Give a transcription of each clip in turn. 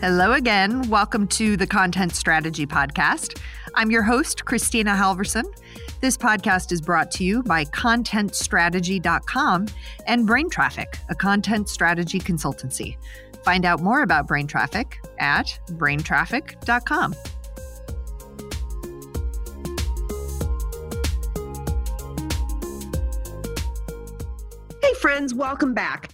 Hello again. Welcome to the Content Strategy Podcast. I'm your host, Kristina Halvorson. This podcast is brought to you by ContentStrategy.com and Brain Traffic, a content strategy consultancy. Find out more about Brain Traffic at BrainTraffic.com. Hey, friends, welcome back.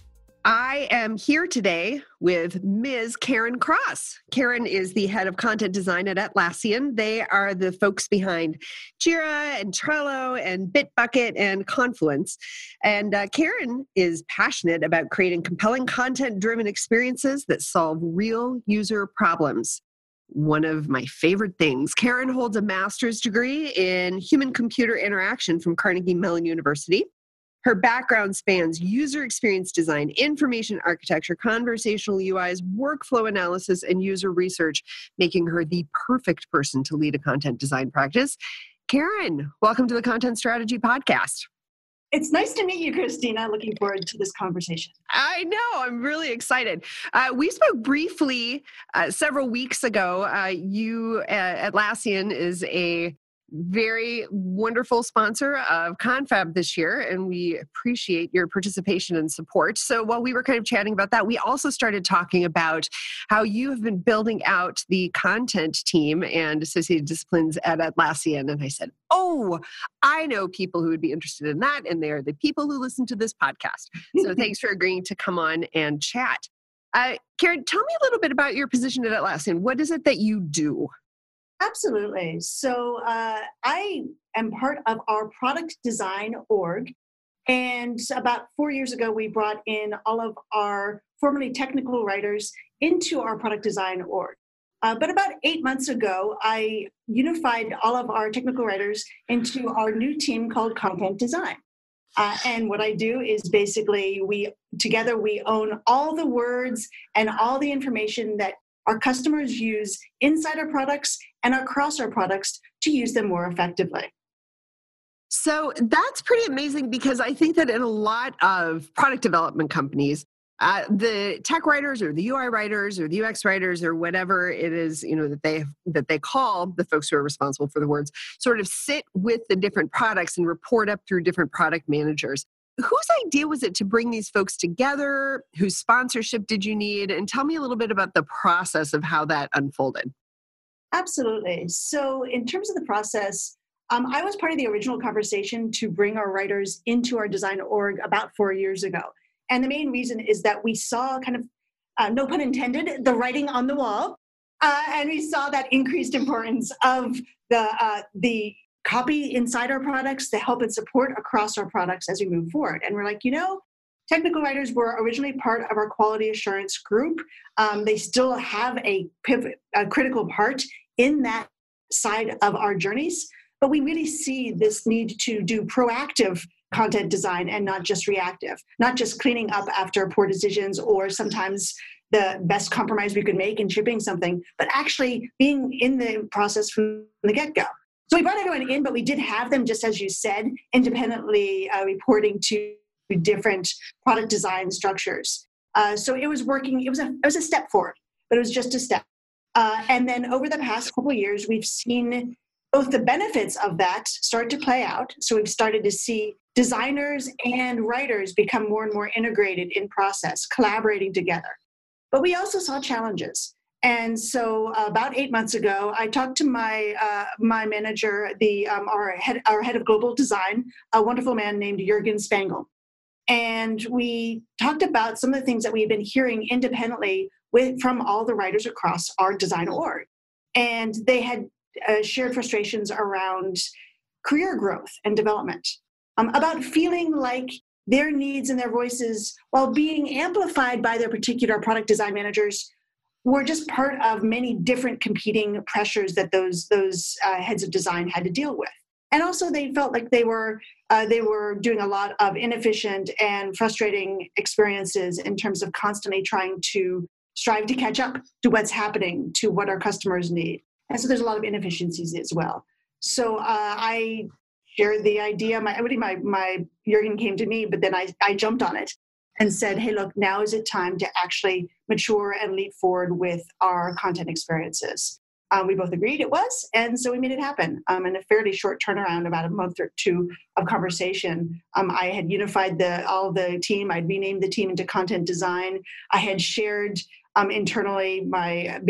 I am here today with Ms. Karen Cross. Karen is the head of content design at Atlassian. They are the folks behind Jira and Trello and Bitbucket and Confluence. And uh, Karen is passionate about creating compelling content driven experiences that solve real user problems. One of my favorite things. Karen holds a master's degree in human computer interaction from Carnegie Mellon University. Her background spans user experience design, information architecture, conversational UIs, workflow analysis, and user research, making her the perfect person to lead a content design practice. Karen, welcome to the Content Strategy Podcast. It's nice to meet you, Kristina. Looking forward to this conversation. I know. I'm really excited. Uh, we spoke briefly uh, several weeks ago. Uh, you, uh, Atlassian, is a very wonderful sponsor of Confab this year, and we appreciate your participation and support. So, while we were kind of chatting about that, we also started talking about how you have been building out the content team and associated disciplines at Atlassian. And I said, Oh, I know people who would be interested in that, and they're the people who listen to this podcast. So, thanks for agreeing to come on and chat. Uh, Karen, tell me a little bit about your position at Atlassian. What is it that you do? Absolutely. So uh, I am part of our product design org. And about four years ago, we brought in all of our formerly technical writers into our product design org. Uh, but about eight months ago, I unified all of our technical writers into our new team called Content Design. Uh, and what I do is basically we together we own all the words and all the information that our customers use inside our products and across our products to use them more effectively. So that's pretty amazing because I think that in a lot of product development companies, uh, the tech writers or the UI writers or the UX writers or whatever it is, you know, that they that they call the folks who are responsible for the words, sort of sit with the different products and report up through different product managers whose idea was it to bring these folks together? Whose sponsorship did you need? And tell me a little bit about the process of how that unfolded. Absolutely. So, in terms of the process, um, I was part of the original conversation to bring our writers into our design org about four years ago. And the main reason is that we saw kind of, uh, no pun intended, the writing on the wall. Uh, and we saw that increased importance of the, uh, the copy inside our products to help and support across our products as we move forward. And we're like, you know, technical writers were originally part of our quality assurance group. Um, they still have a pivot, a critical part in that side of our journeys. But we really see this need to do proactive content design and not just reactive, not just cleaning up after poor decisions or sometimes the best compromise we could make in shipping something, but actually being in the process from the get go. So we brought everyone in, but we did have them, just as you said, independently uh, reporting to different product design structures. Uh, so it was working. It was a it was a step forward, but it was just a step. Uh, and then over the past couple years, we've seen both the benefits of that start to play out. So we've started to see designers and writers become more and more integrated in process, collaborating together. But we also saw challenges. And so, uh, about eight months ago, I talked to my uh, my manager, the um, our head our head of global design, a wonderful man named Jurgen Spangl, and we talked about some of the things that we've been hearing independently with from all the writers across our design org, and they had uh, shared frustrations around career growth and development, um, about feeling like their needs and their voices, while being amplified by their particular product design managers, were just part of many different competing pressures that those those uh, heads of design had to deal with. And also they felt like they were uh, they were doing a lot of inefficient and frustrating experiences in terms of constantly trying to strive to catch up to what's happening to what our customers need. And so there's a lot of inefficiencies as well. So uh, i shared the idea. My my my jurgen came to me but then i, I jumped on it and said, hey, look, now is it time to actually mature and leap forward with our content experiences. Um, we both agreed it was, and so we made it happen. Um, in a fairly short turnaround, about a month or two of conversation, um, I had unified the all the team. I'd renamed the team into content design. I had shared um, internally my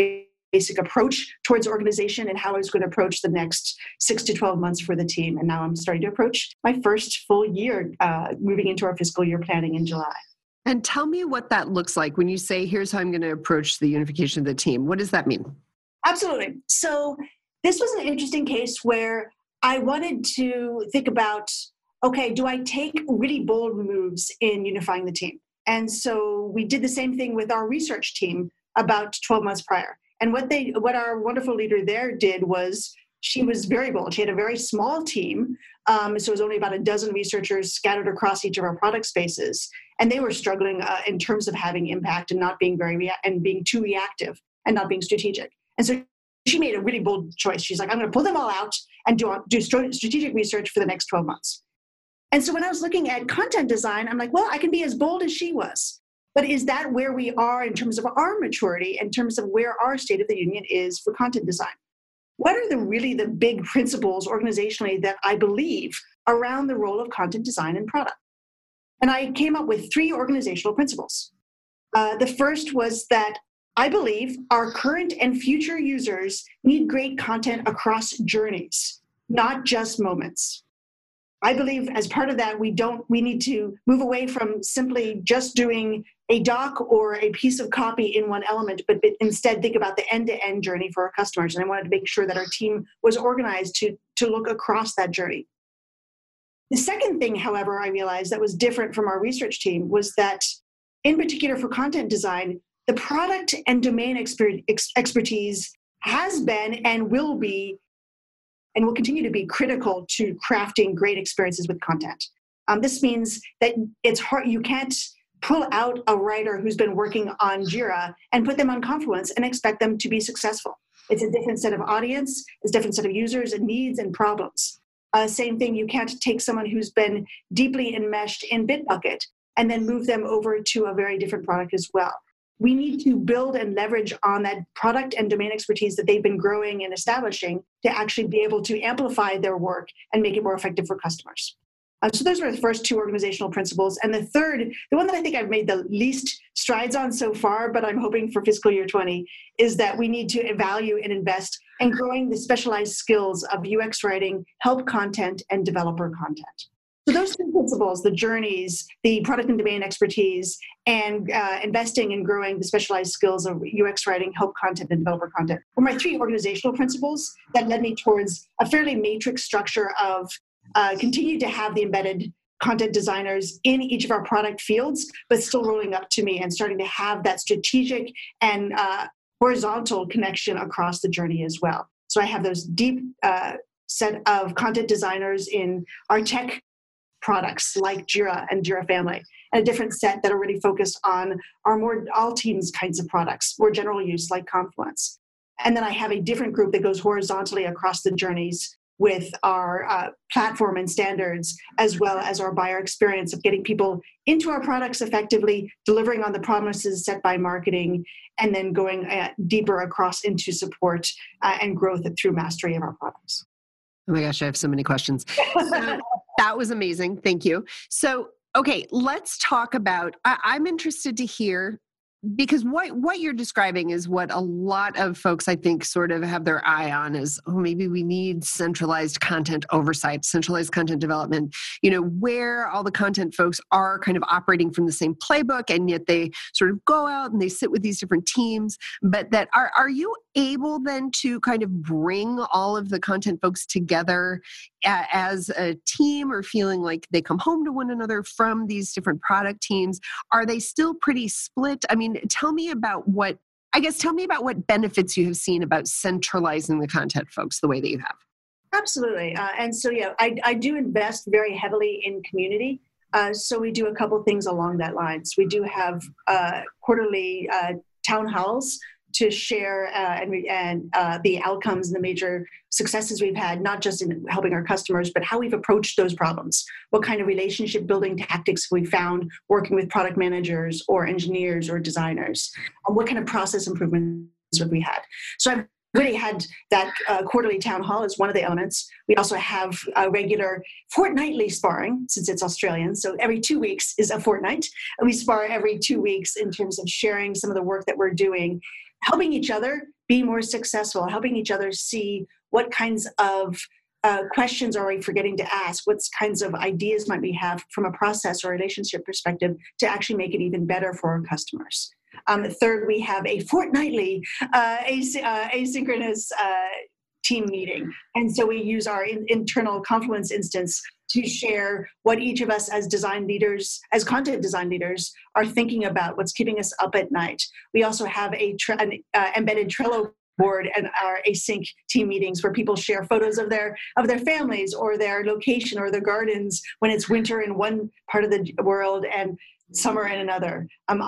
basic approach towards organization and how I was going to approach the next six to 12 months for the team. And now I'm starting to approach my first full year uh, moving into our fiscal year planning in July. And tell me what that looks like when you say, here's how I'm going to approach the unification of the team. What does that mean? Absolutely. So, this was an interesting case where I wanted to think about okay, do I take really bold moves in unifying the team? And so we did the same thing with our research team about 12 months prior. And what they what our wonderful leader there did was she was very bold. She had a very small team, um, so it was only about a dozen researchers scattered across each of our product spaces, and they were struggling uh, in terms of having impact and not being very rea- and being too reactive and not being strategic. And so she made a really bold choice. She's like, I'm going to pull them all out and do do strategic research for the next 12 months. And so when I was looking at content design, I'm like, well, I can be as bold as she was. But is that where we are in terms of our maturity, in terms of where our state of the union is for content design? What are the really the big principles organizationally that I believe around the role of content design and product? And I came up with three organizational principles. Uh, the first was that I believe our current and future users need great content across journeys, not just moments. I believe as part of that, we don't we need to move away from simply just doing a doc or a piece of copy in one element, but, instead think about the end-to-end journey for our customers. And I wanted to make sure that our team was organized to, to look across that journey. The second thing, however, I realized that was different from our research team was that, in particular for content design, the product and domain expert, expertise has been and will be and will continue to be critical to crafting great experiences with content. Um, this means that it's hard, you can't pull out a writer who's been working on Jira and put them on Confluence and expect them to be successful. It's a different set of audience, it's a different set of users and needs and problems. Uh, same thing, you can't take someone who's been deeply enmeshed in Bitbucket and then move them over to a very different product as well we need to build and leverage on that product and domain expertise that they've been growing and establishing to actually be able to amplify their work and make it more effective for customers. Uh, so those were the first two organizational principles. And the third, the one that I think I've made the least strides on so far, but I'm hoping for fiscal year 20, is that we need to evaluate and invest in growing the specialized skills of UX writing, help content, and developer content. So those two principles, the journeys, the product and domain expertise, and uh, investing and growing the specialized skills of UX writing, help content, and developer content were my three organizational principles that led me towards a fairly matrix structure of uh, continue to have the embedded content designers in each of our product fields, but still rolling up to me and starting to have that strategic and uh, horizontal connection across the journey as well. So I have those deep uh, set of content designers in our tech products like Jira and Jira Family, and a different set that are really focused on our more all teams kinds of products, more general use like Confluence. And then I have a different group that goes horizontally across the journeys with our uh, platform and standards, as well as our buyer experience of getting people into our products effectively, delivering on the promises set by marketing, and then going uh, deeper across into support uh, and growth through mastery of our products. Oh my gosh, I have so many questions. So, that was amazing. Thank you. So, okay, let's talk about. I, I'm interested to hear because what what you're describing is what a lot of folks i think sort of have their eye on is oh maybe we need centralized content oversight centralized content development you know where all the content folks are kind of operating from the same playbook and yet they sort of go out and they sit with these different teams but that are are you able then to kind of bring all of the content folks together as a team or feeling like they come home to one another from these different product teams? Are they still pretty split? I mean tell me about what i guess tell me about what benefits you have seen about centralizing the content folks the way that you have. Absolutely. Uh, and so yeah I, I do invest very heavily in community. Uh, so we do a couple things along that lines. We do have uh, quarterly uh, town halls to share uh, and, and uh, the outcomes and the major successes we've had, not just in helping our customers, but how we've approached those problems. What kind of relationship building tactics we found working with product managers or engineers or designers, and what kind of process improvements have we had. So I've really had that uh, quarterly town hall as one of the elements. We also have a regular fortnightly sparring since it's Australian. So every two weeks is a fortnight. We spar every two weeks in terms of sharing some of the work that we're doing, helping each other be more successful, helping each other see what kinds of uh, questions are we forgetting to ask? What kinds of ideas might we have from a process or relationship perspective to actually make it even better for our customers? Um, third, we have a fortnightly uh, uh, asynchronous uh, team meeting. And so we use our in- internal Confluence instance to share what each of us as design leaders, as content design leaders, are thinking about, what's keeping us up at night. We also have a an uh, embedded Trello board and our async team meetings where people share photos of their of their families or their location or their gardens when it's winter in one part of the world and summer in another. Um,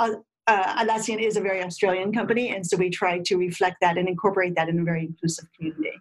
uh, Atlassian is a very Australian company, and so we try to reflect that and incorporate that in a very inclusive community.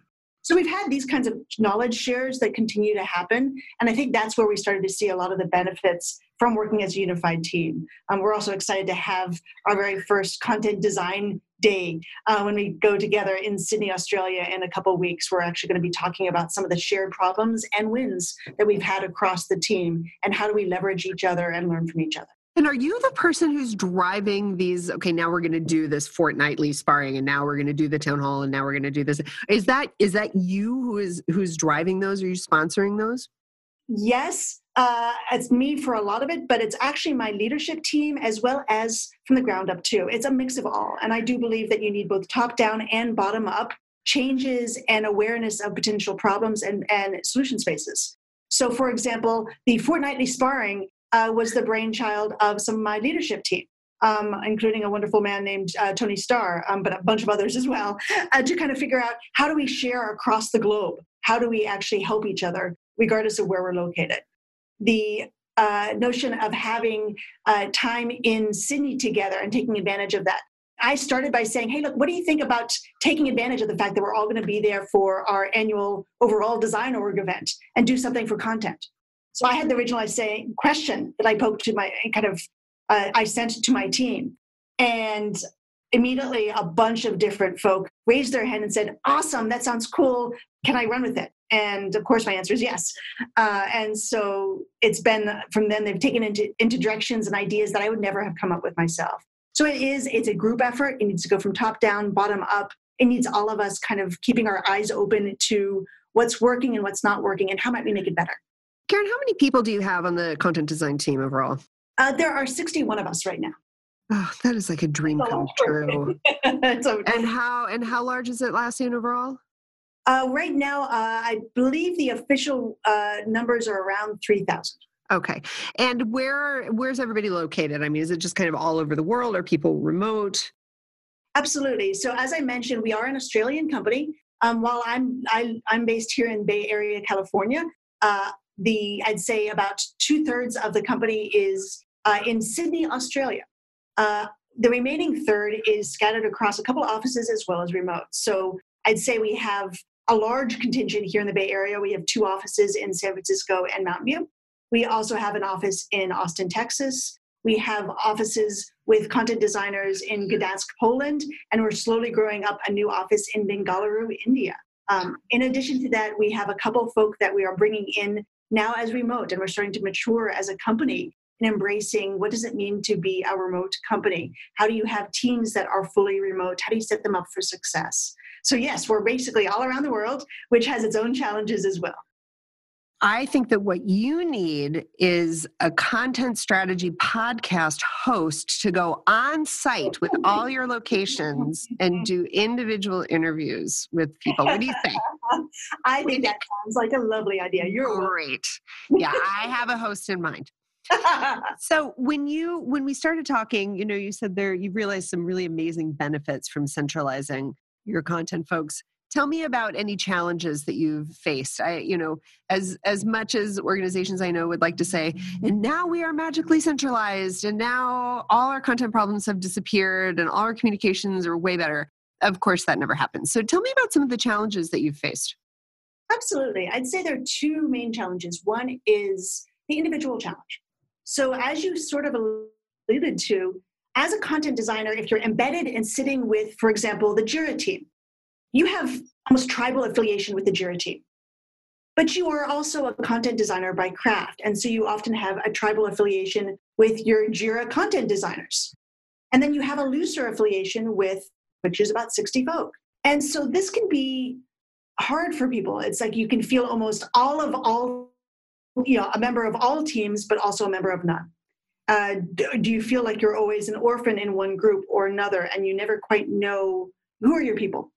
So we've had these kinds of knowledge shares that continue to happen, and I think that's where we started to see a lot of the benefits from working as a unified team. Um, we're also excited to have our very first content design day uh, when we go together in Sydney, Australia in a couple weeks. We're actually going to be talking about some of the shared problems and wins that we've had across the team and how do we leverage each other and learn from each other. And are you the person who's driving these? Okay, now we're going to do this fortnightly sparring, and now we're going to do the town hall, and now we're going to do this. Is that is that you who is who's driving those? Are you sponsoring those? Yes, uh, it's me for a lot of it, but it's actually my leadership team as well as from the ground up too. It's a mix of all, and I do believe that you need both top down and bottom up changes and awareness of potential problems and, and solution spaces. So, for example, the fortnightly sparring uh, was the brainchild of some of my leadership team. Um, including a wonderful man named uh, Tony Starr, um, but a bunch of others as well, uh, to kind of figure out how do we share across the globe? How do we actually help each other, regardless of where we're located? The uh, notion of having uh, time in Sydney together and taking advantage of that. I started by saying, hey, look, what do you think about taking advantage of the fact that we're all going to be there for our annual overall design org event and do something for content? So I had the original I say question that I poked to my kind of uh, I sent to my team, and immediately a bunch of different folk raised their hand and said, "Awesome, that sounds cool. Can I run with it?" And of course, my answer is yes. Uh, and so it's been from then they've taken into into directions and ideas that I would never have come up with myself. So it is it's a group effort. It needs to go from top down, bottom up. It needs all of us kind of keeping our eyes open to what's working and what's not working, and how might we make it better. Karen, how many people do you have on the content design team overall? Uh, there are 61 of us right now. Oh, that is like a dream come true. and how and how large is Atlassian overall? Uh, right now, uh, I believe the official uh, numbers are around 3,000. Okay. And where where's everybody located? I mean, is it just kind of all over the world? Are people remote? Absolutely. So as I mentioned, we are an Australian company. Um, while I'm I, am i am based here in Bay Area, California, uh, the I'd say about two thirds of the company is uh, in Sydney, Australia. Uh, the remaining third is scattered across a couple of offices as well as remote. So I'd say we have a large contingent here in the Bay Area. We have two offices in San Francisco and Mountain View. We also have an office in Austin, Texas. We have offices with content designers in Gdansk, Poland, and we're slowly growing up a new office in Bengaluru, India. Um, in addition to that, we have a couple of folk that we are bringing in now as remote and we're starting to mature as a company in embracing what does it mean to be a remote company how do you have teams that are fully remote how do you set them up for success so yes we're basically all around the world which has its own challenges as well I think that what you need is a content strategy podcast host to go on site with all your locations and do individual interviews with people. What do you think? I think that sounds like a lovely idea. You're great. Yeah, I have a host in mind. so when you when we started talking, you know, you said there you realized some really amazing benefits from centralizing your content folks tell me about any challenges that you've faced i you know as as much as organizations i know would like to say and now we are magically centralized and now all our content problems have disappeared and all our communications are way better of course, that never happens. So tell me about some of the challenges that you've faced. Absolutely. I'd say there are two main challenges. One is the individual challenge. So, as you sort of alluded to, as a content designer, if you're embedded and sitting with, for example, the JIRA team, you have almost tribal affiliation with the JIRA team. But you are also a content designer by craft. And so you often have a tribal affiliation with your JIRA content designers. And then you have a looser affiliation with, which is about 60 folk. And so this can be hard for people. It's like you can feel almost all of all, you know, a member of all teams, but also a member of none. Uh, do you feel like you're always an orphan in one group or another and you never quite know who are your people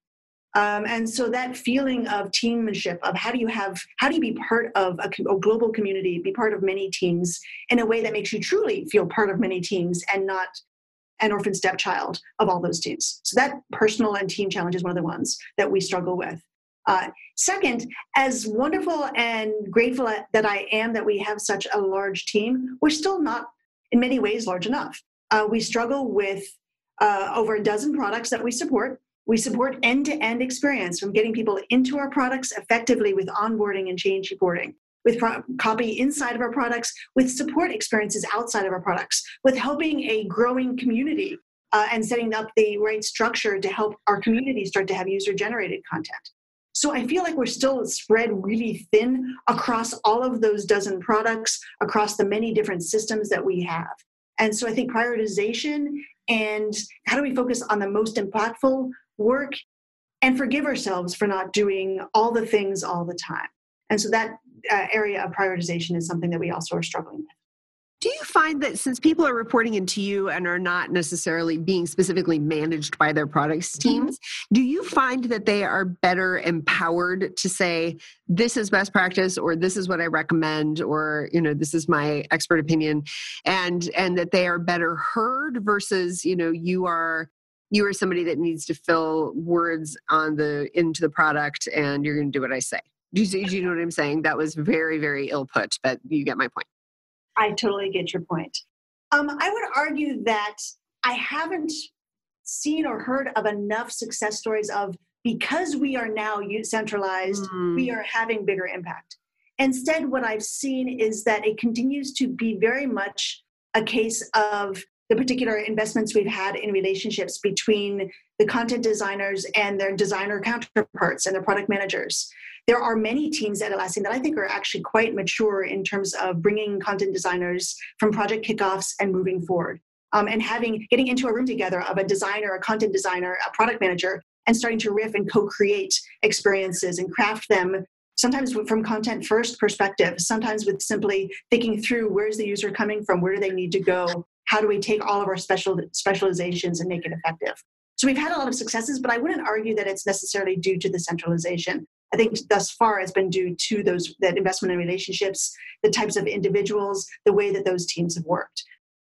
um, and so that feeling of teammanship of how do you have how do you be part of a, a, global community be part of many teams in a way that makes you truly feel part of many teams and not an orphan stepchild of all those teams so that personal and team challenge is one of the ones that we struggle with. Uh, second as wonderful and grateful that i am that we have such a large team we're still not in many ways large enough. Uh, we struggle with uh, over a dozen products that we support. We support end to end experience from getting people into our products effectively with onboarding and change reporting, with pro- copy inside of our products, with support experiences outside of our products, with helping a growing community uh, and setting up the right structure to help our community start to have user generated content. So I feel like we're still spread really thin across all of those dozen products, across the many different systems that we have. And so I think prioritization and how do we focus on the most impactful work and forgive ourselves for not doing all the things all the time. And so that uh, area of prioritization is something that we also are struggling with. Do you find that since people are reporting into you and are not necessarily being specifically managed by their products mm-hmm. teams, mm-hmm. do you find that they are better empowered to say this is best practice or this is what I recommend or you know this is my expert opinion and and that they are better heard versus you know you are you are somebody that needs to fill words on the into the product and you're going to do what i say do you, do you know what i'm saying? That was very very ill put but you get my point. I totally get your point. Um, i would argue that i haven't seen or heard of enough success stories of because we are now centralized mm. we are having bigger impact. Instead what i've seen is that it continues to be very much a case of the particular investments we've had in relationships between the content designers and their designer counterparts and their product managers. There are many teams at Atlassian that I think are actually quite mature in terms of bringing content designers from project kickoffs and moving forward. Um, and having getting into a room together of a designer, a content designer, a product manager, and starting to riff and co-create experiences and craft them sometimes from content first perspective sometimes with simply thinking through where's the user coming from where do they need to go how do we take all of our special specializations and make it effective? So we've had a lot of successes but i wouldn't argue that it's necessarily due to the centralization. I think thus far it's been due to those that investment in relationships the types of individuals the way that those teams have worked.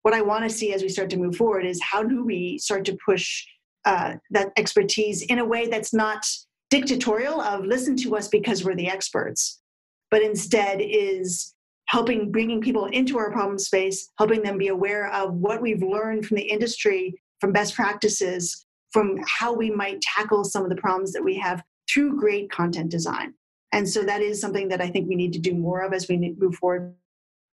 What i want to see as we start to move forward is how do we start to push uh, that expertise in a way that's not dictatorial of listen to us because we're the experts but instead is helping bringing people into our problem space, helping them be aware of what we've learned from the industry, from best practices, from how we might tackle some of the problems that we have through great content design. And so that is something that I think we need to do more of as we move forward,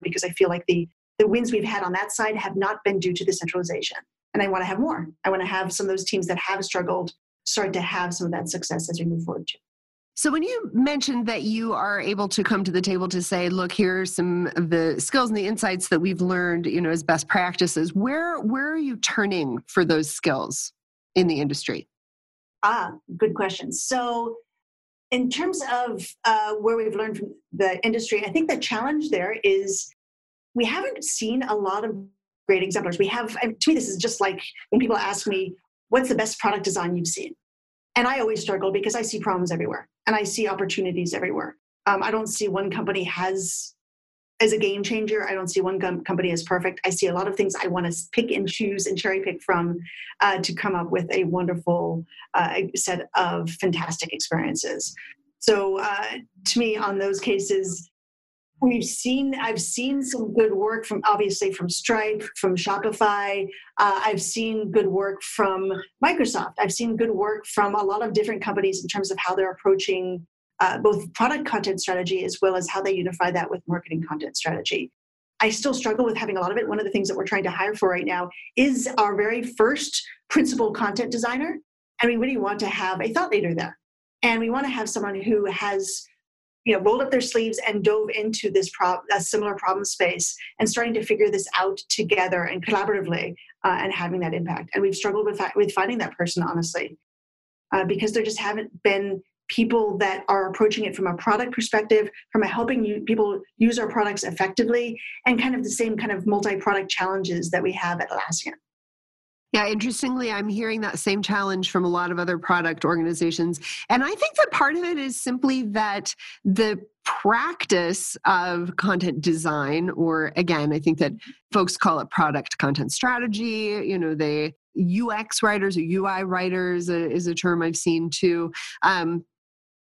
because I feel like the the wins we've had on that side have not been due to the centralization. And I want to have more. I want to have some of those teams that have struggled start to have some of that success as we move forward too. So, when you mentioned that you are able to come to the table to say, "Look, here are some of the skills and the insights that we've learned, you know, as best practices," where where are you turning for those skills in the industry? Ah, good question. So, in terms of uh, where we've learned from the industry, I think the challenge there is we haven't seen a lot of great exemplars. We have, to me, this is just like when people ask me, "What's the best product design you've seen?" And I always struggle because I see problems everywhere and I see opportunities everywhere. Um, I don't see one company has as a game changer. I don't see one com- company as perfect. I see a lot of things I want to pick and choose and cherry pick from uh, to come up with a wonderful uh, set of fantastic experiences. So, uh, to me, on those cases, we've seen i've seen some good work from obviously from stripe from shopify. Uh, i've seen good work from microsoft. I've seen good work from a lot of different companies in terms of how they're approaching uh, both product content strategy as well as how they unify that with marketing content strategy. I still struggle with having a lot of it. One of the things that we're trying to hire for right now is our very first principal content designer and we really want to have a thought leader there. And we want to have someone who has you know rolled up their sleeves and dove into this prob- a similar problem space and starting to figure this out together and collaboratively uh, and having that impact. And we've struggled with with finding that person honestly uh, because there just haven't been people that are approaching it from a product perspective from a helping you, people use our products effectively and kind of the same kind of multi-product challenges that we have at Atlassian yeah, interestingly, I'm hearing that same challenge from a lot of other product organizations. And I think that part of it is simply that the practice of content design, or again, I think that folks call it product content strategy, you know, they UX writers or UI writers is a term I've seen too. Um,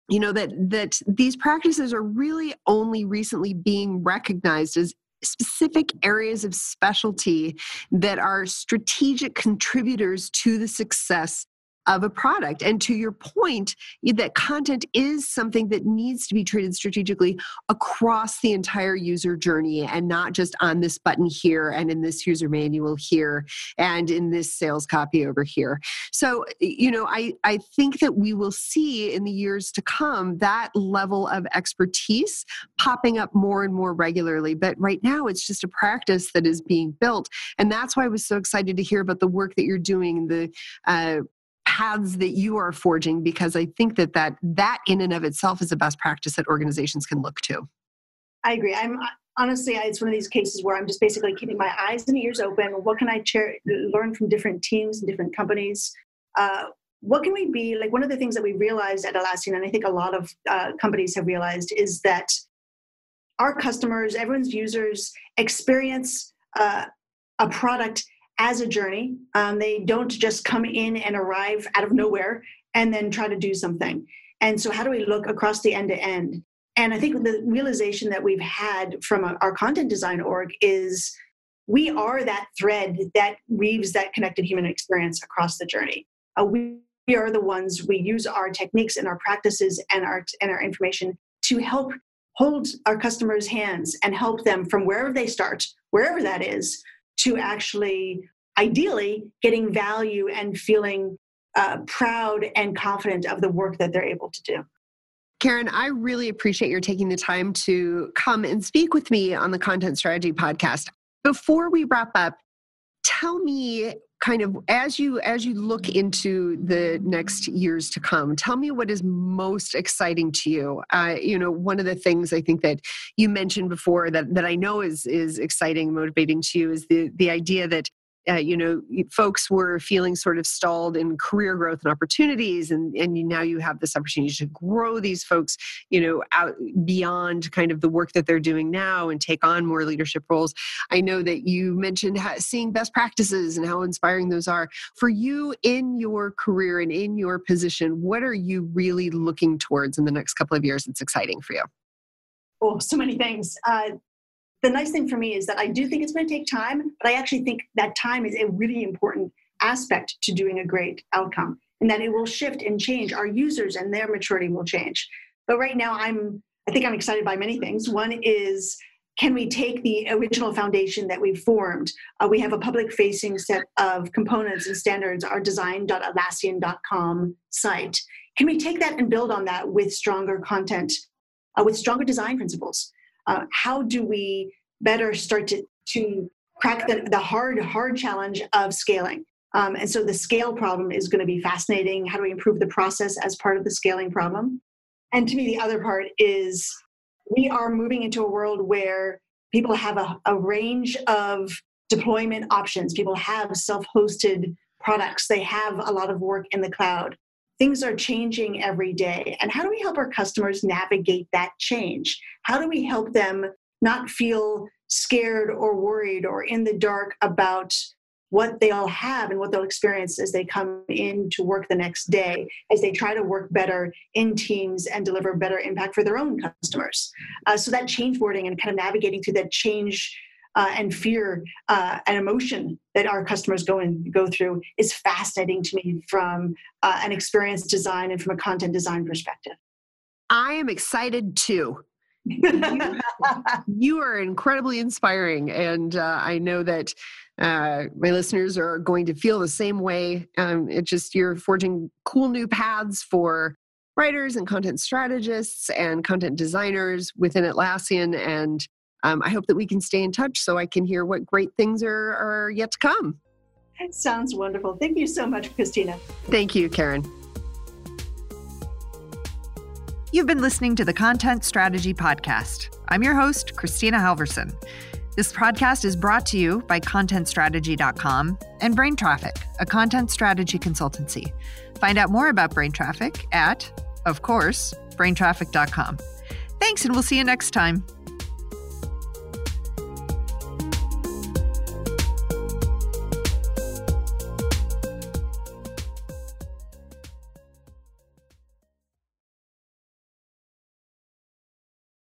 you know that that these practices are really only recently being recognized as specific areas of specialty that are strategic contributors to the success of a product. And to your point, that content is something that needs to be treated strategically across the entire user journey and not just on this button here and in this user manual here and in this sales copy over here. So, you know, I, I think that we will see in the years to come that level of expertise popping up more and more regularly. But right now, it's just a practice that is being built. And that's why I was so excited to hear about the work that you're doing, the uh, paths that you are forging because i think that that that in and of itself is a best practice that organizations can look to. I agree. I'm honestly it's one of these cases where i'm just basically keeping my eyes and ears open. What can i chair, learn from different teams and different companies? Uh, what can we be like one of the things that we realized at Atlassian, and i think a lot of uh, companies have realized is that our customers everyone's users experience uh, a product as a journey. Um, they don't just come in and arrive out of nowhere and then try to do something. And so, how do we look across the end to end? And I think the realization that we've had from our content design org is we are that thread that weaves that connected human experience across the journey. Uh, we, we are the ones we use our techniques and our practices and our and our information to help hold our customers' hands and help them from wherever they start, wherever that is, to actually ideally getting value and feeling uh, proud and confident of the work that they're able to do. Karen, I really appreciate your taking the time to come and speak with me on the Content Strategy podcast. Before we wrap up, tell me kind of as you as you look into the next years to come tell me what is most exciting to you. Uh, you know one of the things i think that you mentioned before that that i know is is exciting motivating to you is the the idea that uh, you know folks were feeling sort of stalled in career growth and opportunities and and now you have this opportunity to grow these folks you know out beyond kind of the work that they're doing now and take on more leadership roles. I know that you mentioned how, seeing best practices and how inspiring those are. For you in your career and in your position what are you really looking towards in the next couple of years that's exciting for you? Oh so many things. Uh, the nice thing for me is that I do think it's going to take time, but I actually think that time is a really important aspect to doing a great outcome and that it will shift and change. Our users and their maturity will change. But right now, I'm I think I'm excited by many things. One is can we take the original foundation that we've formed? Uh, we have a public facing set of components and standards, our design.atlassian.com site. Can we take that and build on that with stronger content, uh, with stronger design principles? Uh, how do we better start to, to crack the, the hard, hard challenge of scaling? Um, and so the scale problem is going to be fascinating. How do we improve the process as part of the scaling problem? And to me, the other part is we are moving into a world where people have a, a range of deployment options. People have self hosted products, they have a lot of work in the cloud things are changing every day. And how do we help our customers navigate that change? How do we help them not feel scared or worried or in the dark about what they all have and what they'll experience as they come in to work the next day, as they try to work better in teams and deliver better impact for their own customers. Uh, so that change boarding and kind of navigating through that change uh, and fear uh, and emotion that our customers go and go through is fascinating to me from uh, an experience design and from a content design perspective. I am excited too. you, are incredibly inspiring, and uh, I know that uh, my listeners are going to feel the same way. Um, it's just you're forging cool new paths for writers and content strategists and content designers within Atlassian, and um, I hope that we can stay in touch so I can hear what great things are, are yet to come. That sounds wonderful. Thank you so much, Kristina. Thank you, Karen. You've been listening to the Content Strategy Podcast. I'm your host, Kristina Halvorson. This podcast is brought to you by ContentStrategy.com and Brain Traffic, a content strategy consultancy. Find out more about Brain Traffic at, of course, BrainTraffic.com. Thanks, and we'll see you next time.